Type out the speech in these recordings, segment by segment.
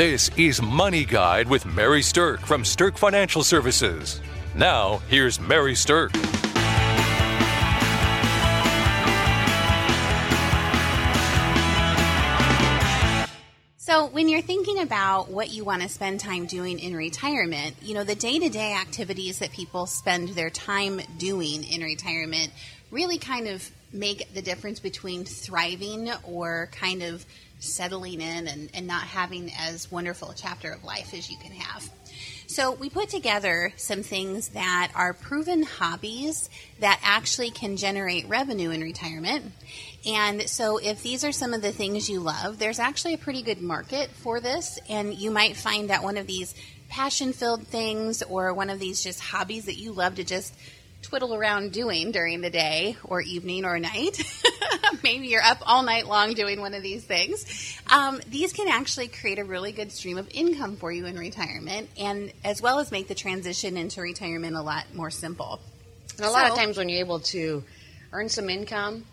This is Money Guide with Mary Stirk from Stirk Financial Services. Now, here's Mary Stirk. So, when you're thinking about what you want to spend time doing in retirement, you know, the day to day activities that people spend their time doing in retirement really kind of make the difference between thriving or kind of settling in and, and not having as wonderful a chapter of life as you can have. So, we put together some things that are proven hobbies that actually can generate revenue in retirement. And so, if these are some of the things you love, there's actually a pretty good market for this. And you might find that one of these passion filled things or one of these just hobbies that you love to just twiddle around doing during the day or evening or night. Maybe you're up all night long doing one of these things. Um, these can actually create a really good stream of income for you in retirement, and as well as make the transition into retirement a lot more simple. And a lot of times, when you're able to earn some income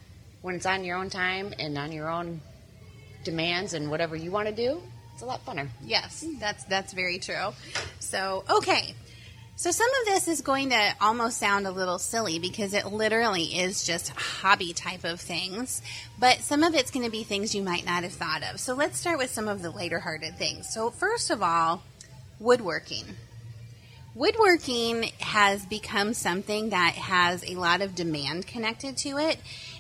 when it's on your own time and on your own demands and whatever you want to do, it's a lot funner. Yes, that's that's very true. So, okay. So some of this is going to almost sound a little silly because it literally is just hobby type of things, but some of it's going to be things you might not have thought of. So let's start with some of the lighter hearted things. So first of all, woodworking. Woodworking has become something that has a lot of demand connected to it.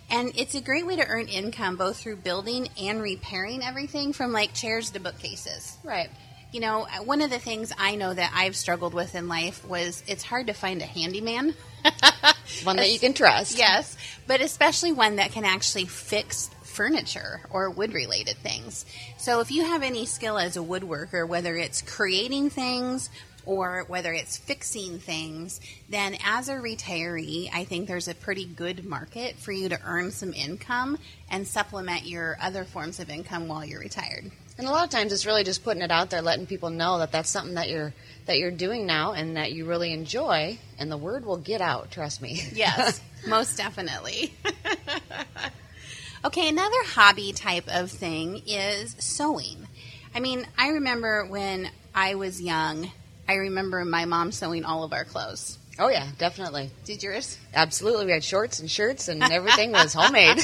And it's a great way to earn income both through building and repairing everything from like chairs to bookcases. Right you know, one of the things I know that I've struggled with in life was it's hard to find a handyman. one that you can trust. Yes, but especially one that can actually fix furniture or wood related things. So if you have any skill as a woodworker, whether it's creating things or whether it's fixing things, then as a retiree, I think there's a pretty good market for you to earn some income and supplement your other forms of income while you're retired. And a lot of times it's really just putting it out there, letting people know that that's something that you're that you're doing now and that you really enjoy, and the word will get out. Trust me. Yes, most definitely. okay, another hobby type of thing is sewing. I mean, I remember when I was young, I remember my mom sewing all of our clothes. Oh yeah, definitely. Did yours? Absolutely. We had shorts and shirts and everything was homemade.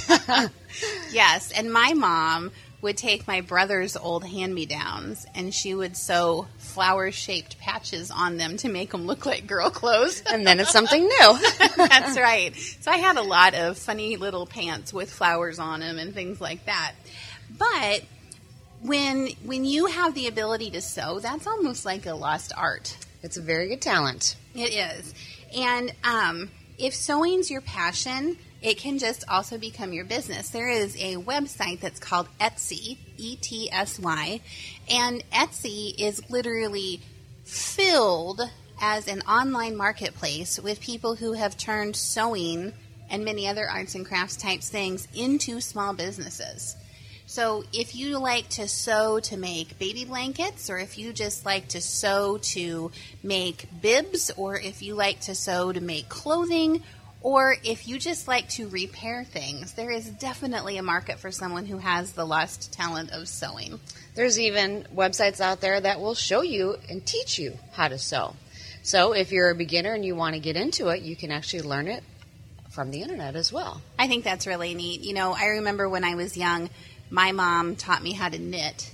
yes, and my mom would take my brother's old hand me downs and she would sew flower shaped patches on them to make them look like girl clothes. And then it's something new. That's right. So I had a lot of funny little pants with flowers on them and things like that. But when when you have the ability to sew, that's almost like a lost art. It's a very good talent. It is. And um, if sewing's your passion, it can just also become your business. There is a website that's called Etsy, E T S Y, and Etsy is literally filled as an online marketplace with people who have turned sewing and many other arts and crafts types things into small businesses. So if you like to sew to make baby blankets, or if you just like to sew to make bibs, or if you like to sew to make clothing, or if you just like to repair things, there is definitely a market for someone who has the lost talent of sewing. There's even websites out there that will show you and teach you how to sew. So if you're a beginner and you want to get into it, you can actually learn it from the internet as well. I think that's really neat. You know, I remember when I was young, my mom taught me how to knit,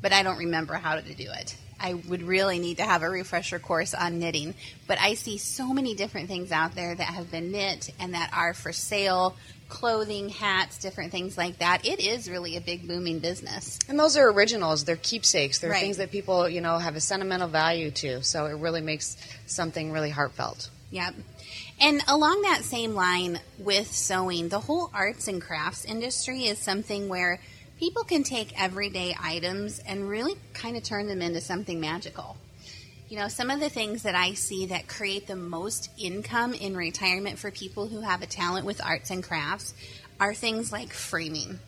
but I don't remember how to do it. I would really need to have a refresher course on knitting. But I see so many different things out there that have been knit and that are for sale clothing, hats, different things like that. It is really a big booming business. And those are originals, they're keepsakes, they're right. things that people, you know, have a sentimental value to. So it really makes something really heartfelt. Yep. And along that same line with sewing, the whole arts and crafts industry is something where people can take everyday items and really kind of turn them into something magical. You know, some of the things that I see that create the most income in retirement for people who have a talent with arts and crafts are things like framing.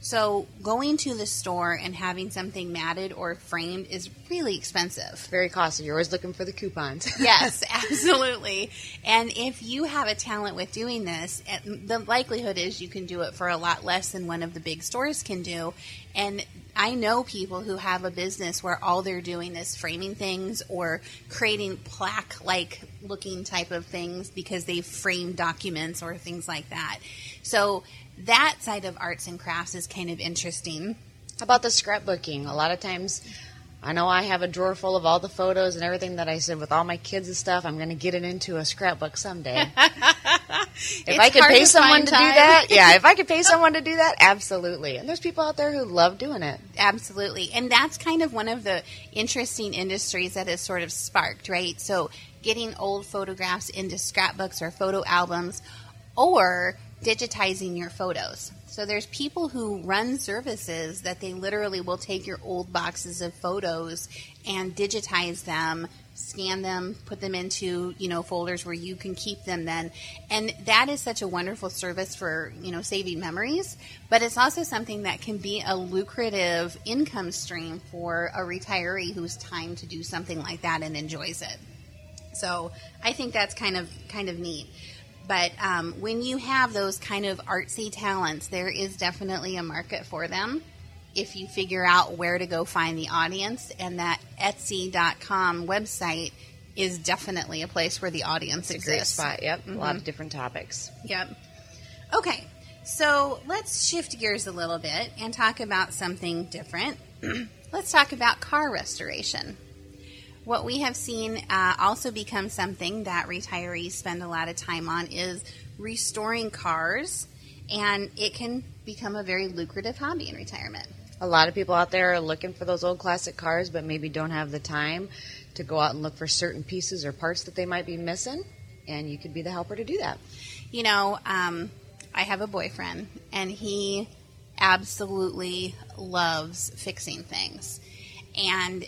So going to the store and having something matted or framed is really expensive. Very costly. You're always looking for the coupons. yes, absolutely. And if you have a talent with doing this, the likelihood is you can do it for a lot less than one of the big stores can do. And I know people who have a business where all they're doing is framing things or creating plaque like looking type of things because they've framed documents or things like that. So that side of arts and crafts is kind of interesting. How about the scrapbooking? A lot of times I know I have a drawer full of all the photos and everything that I said with all my kids and stuff. I'm going to get it into a scrapbook someday. if It's I could pay to someone to do that, yeah, if I could pay someone to do that, absolutely. And there's people out there who love doing it. Absolutely. And that's kind of one of the interesting industries that has sort of sparked, right? So getting old photographs into scrapbooks or photo albums or digitizing your photos. So there's people who run services that they literally will take your old boxes of photos and digitize them, scan them, put them into, you know, folders where you can keep them then. And that is such a wonderful service for, you know, saving memories, but it's also something that can be a lucrative income stream for a retiree who's time to do something like that and enjoys it. So I think that's kind of kind of neat. But um, when you have those kind of artsy talents, there is definitely a market for them if you figure out where to go find the audience. And that Etsy.com website is definitely a place where the audience It's a great exists. spot. Yep. A lot of different topics. Yep. Okay, so let's shift gears a little bit and talk about something different. let's talk about car restoration. What we have seen uh, also become something that retirees spend a lot of time on is restoring cars, and it can become a very lucrative hobby in retirement. A lot of people out there are looking for those old classic cars, but maybe don't have the time to go out and look for certain pieces or parts that they might be missing. And you could be the helper to do that. You know, um, I have a boyfriend, and he absolutely loves fixing things. And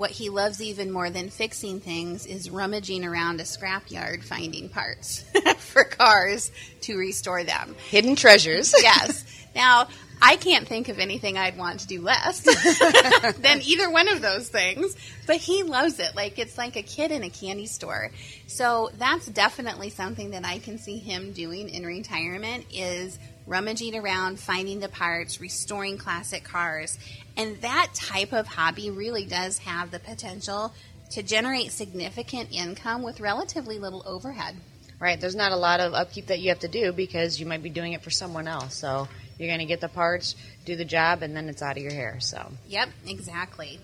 what he loves even more than fixing things is rummaging around a scrapyard finding parts for cars to restore them. Hidden treasures. Yes. Now, I can't think of anything I'd want to do less than either one of those things, but he loves it. Like it's like a kid in a candy store. So that's definitely something that I can see him doing in retirement is rummaging around, finding the parts, restoring classic cars. And that type of hobby really does have the potential to generate significant income with relatively little overhead. Right. There's not a lot of upkeep that you have to do because you might be doing it for someone else. So you're going to get the parts, do the job, and then it's out of your hair. So Yep, exactly.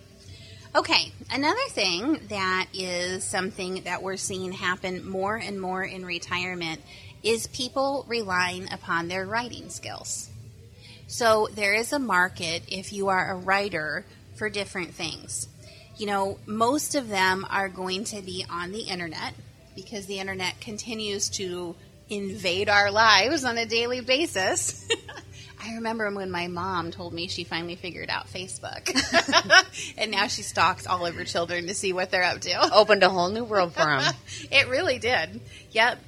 Okay, another thing that is something that we're seeing happen more and more in retirement is people relying upon their writing skills. So there is a market if you are a writer for different things. You know, most of them are going to be on the internet because the internet continues to invade our lives on a daily basis. I remember when my mom told me she finally figured out Facebook. and now she stalks all of her children to see what they're up to. opened a whole new world for them. it really did. Yep.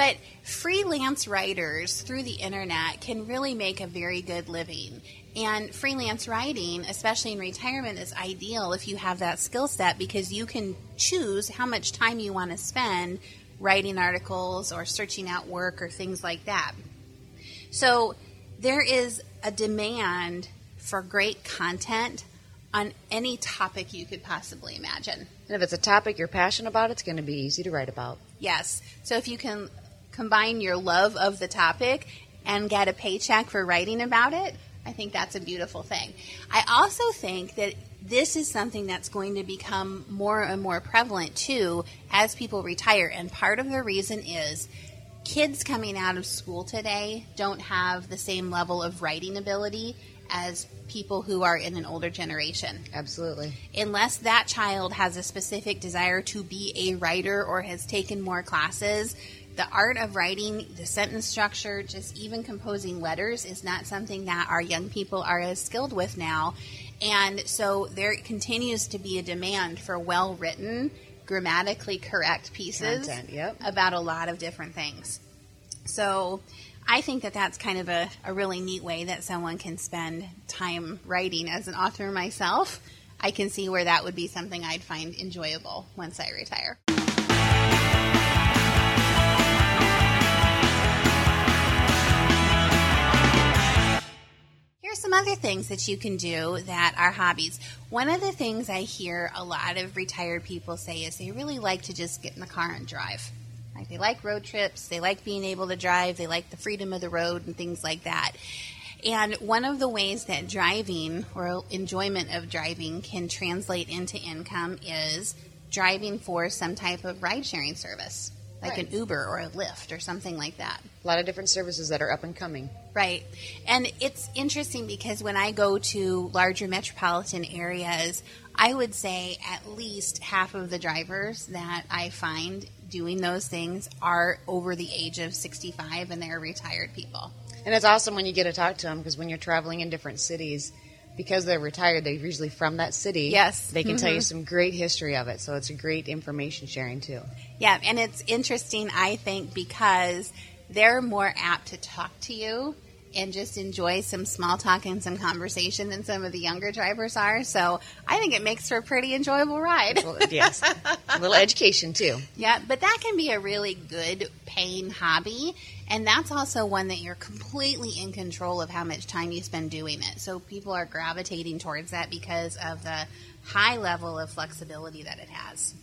But freelance writers through the internet can really make a very good living. And freelance writing, especially in retirement, is ideal if you have that skill set because you can choose how much time you want to spend writing articles or searching out work or things like that. So there is a demand for great content on any topic you could possibly imagine. And if it's a topic you're passionate about, it's going to be easy to write about. Yes. So if you can combine your love of the topic and get a paycheck for writing about it, I think that's a beautiful thing. I also think that this is something that's going to become more and more prevalent too as people retire. And part of the reason is kids coming out of school today don't have the same level of writing ability as people who are in an older generation Absolutely. unless that child has a specific desire to be a writer or has taken more classes, the art of writing, the sentence structure, just even composing letters is not something that our young people are as skilled with now. And so there continues to be a demand for well written, grammatically correct pieces Content, yep. about a lot of different things. So I think that that's kind of a, a really neat way that someone can spend time writing. As an author myself, I can see where that would be something I'd find enjoyable once I retire. Other things that you can do that are hobbies. One of the things I hear a lot of retired people say is they really like to just get in the car and drive. Like they like road trips, they like being able to drive, they like the freedom of the road and things like that. And one of the ways that driving or enjoyment of driving can translate into income is driving for some type of ride sharing service, like Right. an Uber or a Lyft or something like that. A lot of different services that are up and coming. Right. And it's interesting because when I go to larger metropolitan areas, I would say at least half of the drivers that I find doing those things are over the age of 65 and they're retired people. And it's awesome when you get to talk to them because when you're traveling in different cities, because they're retired, they're usually from that city. Yes. They can tell you mm-hmm. some great history of it. So it's a great information sharing, too. Yeah, and it's interesting, I think, because they're more apt to talk to you and just enjoy some small talk and some conversation than some of the younger drivers are. So I think it makes for a pretty enjoyable ride. Well, yes. a little education, too. Yeah, but that can be a really good paying hobby. And that's also one that you're completely in control of how much time you spend doing it. So people are gravitating towards that because of the high level of flexibility that it has.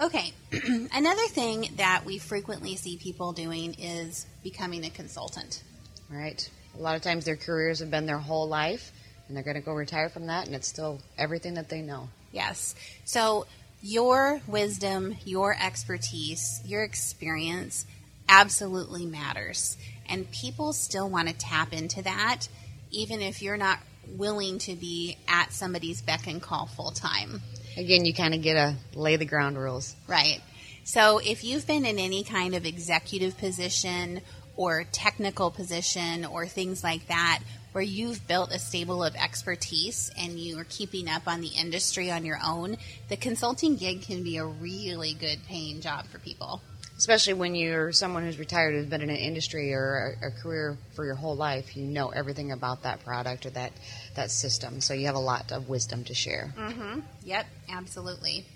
Okay, another thing that we frequently see people doing is becoming a consultant. Right. A lot of times their careers have been their whole life, and they're going to go retire from that, and it's still everything that they know. Yes. So your wisdom, your expertise, your experience absolutely matters. And people still want to tap into that, even if you're not willing to be at somebody's beck and call full time. Again, you kind of get a lay the ground rules. Right. So if you've been in any kind of executive position or technical position or things like that, where you've built a stable of expertise and you are keeping up on the industry on your own, the consulting gig can be a really good paying job for people. Especially when you're someone who's retired, who's been in an industry or a, a career for your whole life, you know everything about that product or that, that system. So you have a lot of wisdom to share. mm-hmm. Yep, absolutely.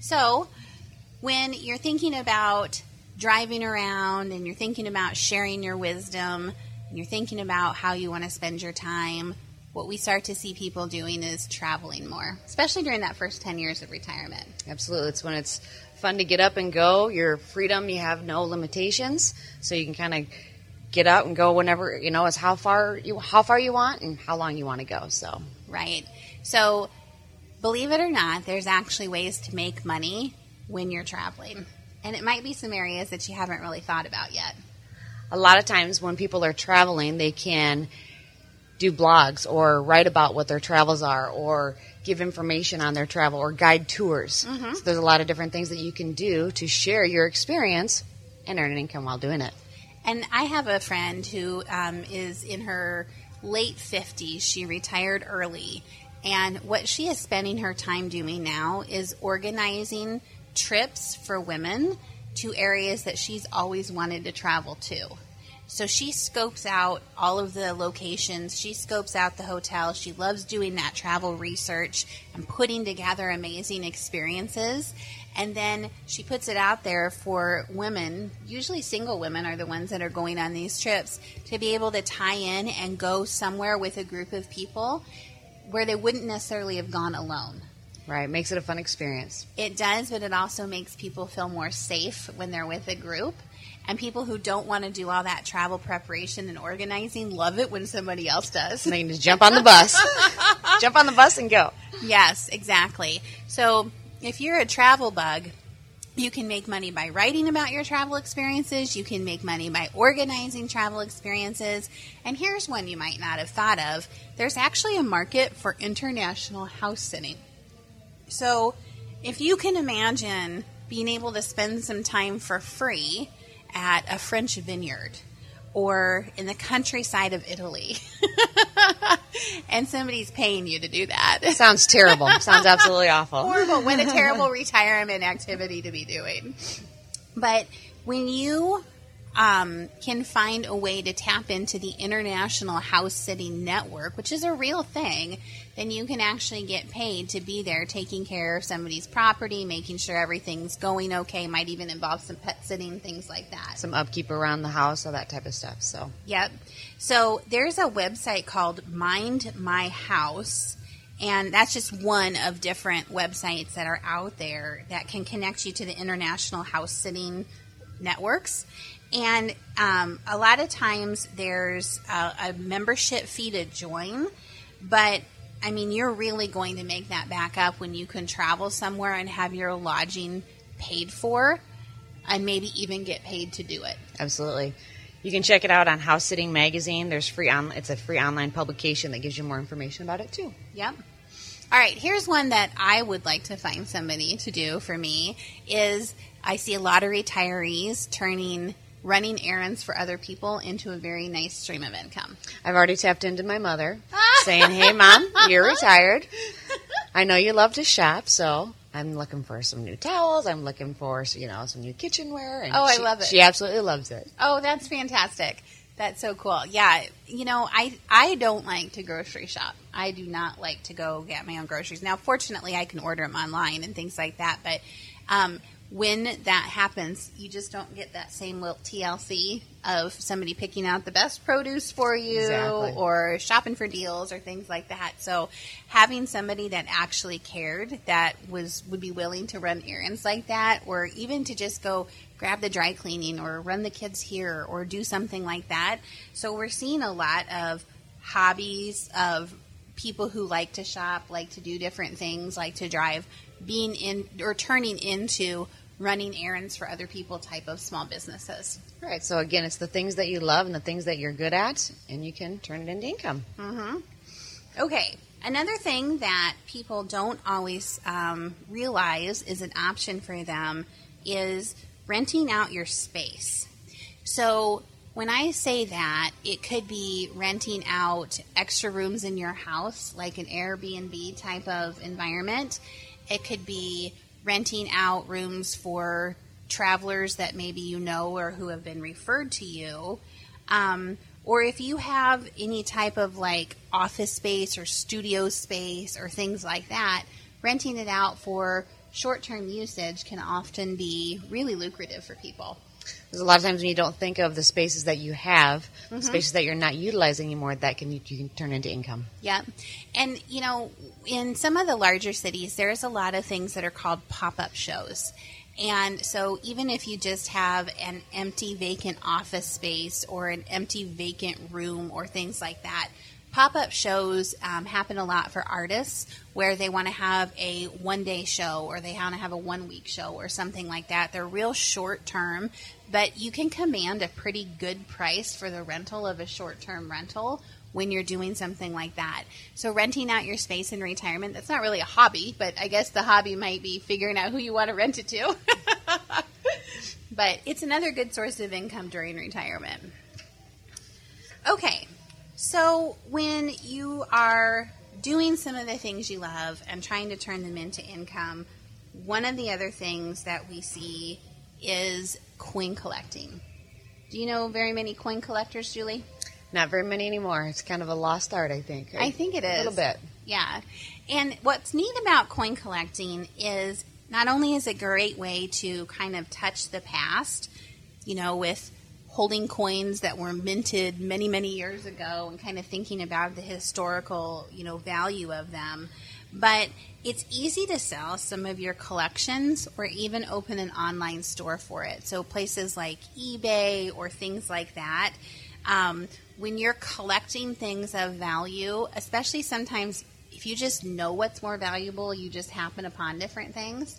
So, when you're thinking about driving around and you're thinking about sharing your wisdom and you're thinking about how you want to spend your time, what we start to see people doing is traveling more, especially during that first 10 years of retirement. Absolutely. It's when it's fun to get up and go. Your freedom, you have no limitations. So you can kind of get out and go whenever, you know, it's how far you, how far you want and how long you want to go. So Right. So, believe it or not, there's actually ways to make money when you're traveling. And it might be some areas that you haven't really thought about yet. a lot of times when people are traveling, they can do blogs or write about what their travels are or give information on their travel or guide tours. So there's a lot of different things that you can do to share your experience and earn an income while doing it. And I have a friend who um, is in her late 50s. She retired early. And what she is spending her time doing now is organizing trips for women to areas that she's always wanted to travel to. So she scopes out all of the locations. She scopes out the hotel. She loves doing that travel research and putting together amazing experiences. And then she puts it out there for women, usually single women are the ones that are going on these trips, to be able to tie in and go somewhere with a group of people where they wouldn't necessarily have gone alone. Right, makes it a fun experience. It does, but it also makes people feel more safe when they're with a group. And people who don't want to do all that travel preparation and organizing love it when somebody else does. And they can just jump on the bus, jump on the bus and go. Yes, exactly. So if you're a travel bug, you can make money by writing about your travel experiences. You can make money by organizing travel experiences. And here's one you might not have thought of there's actually a market for international house sitting. So if you can imagine being able to spend some time for free at a French vineyard or in the countryside of Italy, and somebody's paying you to do that. Sounds terrible. Sounds absolutely awful. horrible. What a terrible retirement activity to be doing. But when you um, can find a way to tap into the International House Sitting Network, which is a real thing, then you can actually get paid to be there taking care of somebody's property, making sure everything's going okay. Might even involve some pet sitting, things like that. Some upkeep around the house, all that type of stuff. So, Yep. So there's a website called Mind My House. And that's just one of different websites that are out there that can connect you to the international house sitting networks. And um, a lot of times there's a, a membership fee to join, but I mean, you're really going to make that back up when you can travel somewhere and have your lodging paid for and maybe even get paid to do it. absolutely. You can check it out on House Sitting Magazine. There's free on. It's a free online publication that gives you more information about it too. Yep. All right, here's one that I would like to find somebody to do for me is I see a lot of retirees turning running errands for other people into a very nice stream of income. I've already tapped into my mother, saying, "Hey, mom, you're retired. I know you love to shop, so I'm looking for some new towels. I'm looking for you know some new kitchenware." And Oh, I she- love it. She absolutely loves it. Oh, that's fantastic. That's so cool. Yeah, you know, I I don't like to grocery shop. I do not like to go get my own groceries. Now, fortunately, I can order them online and things like that, but um, when that happens, you just don't get that same little TLC of somebody picking out the best produce for you Exactly. or shopping for deals or things like that. So, having somebody that actually cared, that was would be willing to run errands like that, or even to just go grab the dry cleaning or run the kids here or do something like that. So, we're seeing a lot of hobbies of people who like to shop, like to do different things, like to drive, being in or turning into running errands for other people type of small businesses. Right. So again, it's the things that you love and the things that you're good at, and you can turn it into income. Mm-hmm. Okay, another thing that people don't always um, realize is an option for them is renting out your space. So, when I say that, it could be renting out extra rooms in your house, like an Airbnb type of environment. It could be renting out rooms for travelers that maybe you know or who have been referred to you. Um, or if you have any type of like office space or studio space or things like that, renting it out for short term usage can often be really lucrative for people. There's a lot of times when you don't think of the spaces that you have, mm-hmm. spaces that you're not utilizing anymore, that can you can turn into income. Yeah, And, you know, in some of the larger cities, there's a lot of things that are called pop up shows. And so, even if you just have an empty vacant office space or an empty vacant room or things like that, pop up shows um, happen a lot for artists where they want to have a one day show or they want to have a one week show or something like that. They're real short term, but you can command a pretty good price for the rental of a short term rental when you're doing something like that. So renting out your space in retirement, that's not really a hobby, but I guess the hobby might be figuring out who you want to rent it to. but it's another good source of income during retirement. Okay. So when you are doing some of the things you love and trying to turn them into income, one of the other things that we see is coin collecting. Do you know very many coin collectors, Julie? Not very many anymore. It's kind of a lost art, I think. I think it is. A little bit. Yeah. And what's neat about coin collecting is not only is it a great way to kind of touch the past, you know, with holding coins that were minted many, many years ago and kind of thinking about the historical, you know, value of them. But it's easy to sell some of your collections or even open an online store for it. So places like eBay or things like that. Um, when you're collecting things of value, especially sometimes if you just know what's more valuable, you just happen upon different things,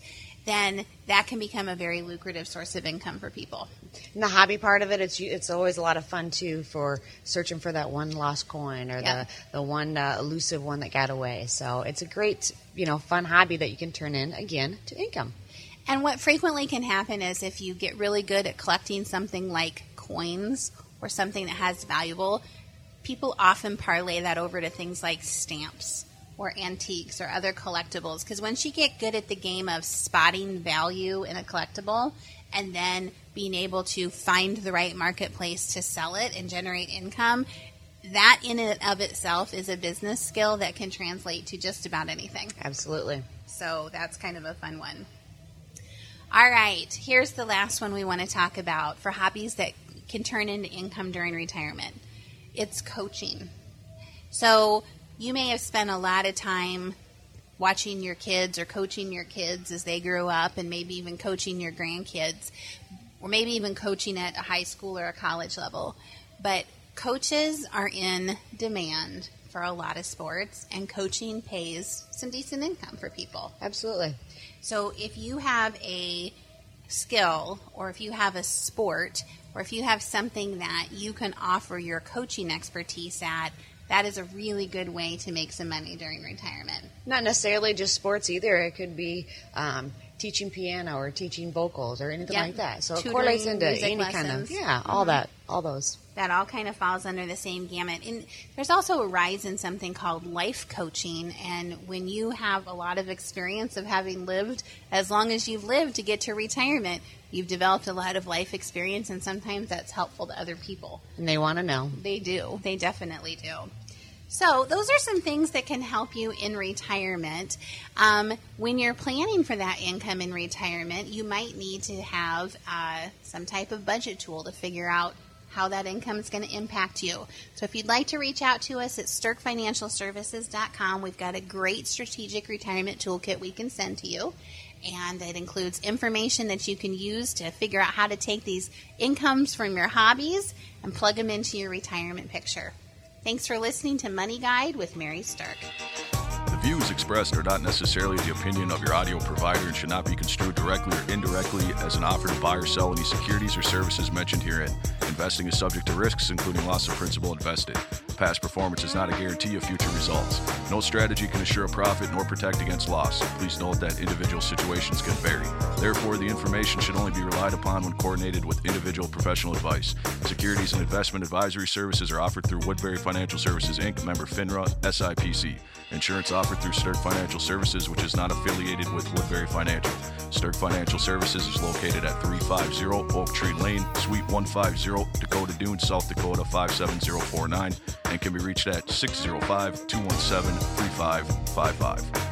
then that can become a very lucrative source of income for people. And the hobby part of it, it's it's always a lot of fun too for searching for that one lost coin or Yeah. the the one uh, elusive one that got away. So it's a great you know fun hobby that you can turn in again to income. And what frequently can happen is if you get really good at collecting something like coins or something that has valuable, people often parlay that over to things like stamps or antiques or other collectibles. Because once you get good at the game of spotting value in a collectible and then being able to find the right marketplace to sell it and generate income, that in and of itself is a business skill that can translate to just about anything. Absolutely. So that's kind of a fun one. All right, here's the last one we want to talk about for hobbies that can turn into income during retirement. It's coaching. So you may have spent a lot of time watching your kids or coaching your kids as they grew up and maybe even coaching your grandkids or maybe even coaching at a high school or a college level. But coaches are in demand for a lot of sports and coaching pays some decent income for people. Absolutely. So if you have a skill or if you have a sport or if you have something that you can offer your coaching expertise at, that is a really good way to make some money during retirement. Not necessarily just sports either. It could be um, teaching piano or teaching vocals or anything Yep. like that. So it correlates into any kind of yeah, all that, all those. That all kind of falls under the same gamut. And there's also a rise in something called life coaching. And when you have a lot of experience of having lived as long as you've lived to get to retirement, you've developed a lot of life experience, and sometimes that's helpful to other people. And they want to know. They do. They definitely do. So, those are some things that can help you in retirement. Um, when you're planning for that income in retirement, you might need to have uh, some type of budget tool to figure out how that income is going to impact you. So, if you'd like to reach out to us at stirkfinancialservices.com, we've got a great strategic retirement toolkit we can send to you. And it includes information that you can use to figure out how to take these incomes from your hobbies and plug them into your retirement picture. Thanks for listening to Money Guide with Mary Stirk. The views expressed are not necessarily the opinion of your audio provider and should not be construed directly or indirectly as an offer to buy or sell any securities or services mentioned herein. Investing is subject to risks, including loss of principal invested. Past performance is not a guarantee of future results. No strategy can assure a profit nor protect against loss. Please note that individual situations can vary. Therefore, the information should only be relied upon when coordinated with individual professional advice. Securities and investment advisory services are offered through Woodbury Financial Services Inc., member FINRA, SIPC. Insurance offered through Stirk Financial Services, which is not affiliated with Woodbury Financial. Stirk Financial Services is located at 350 Oak Tree Lane, Suite 150, Dakota Dunes, South Dakota 57049, and can be reached at 605 217 3555.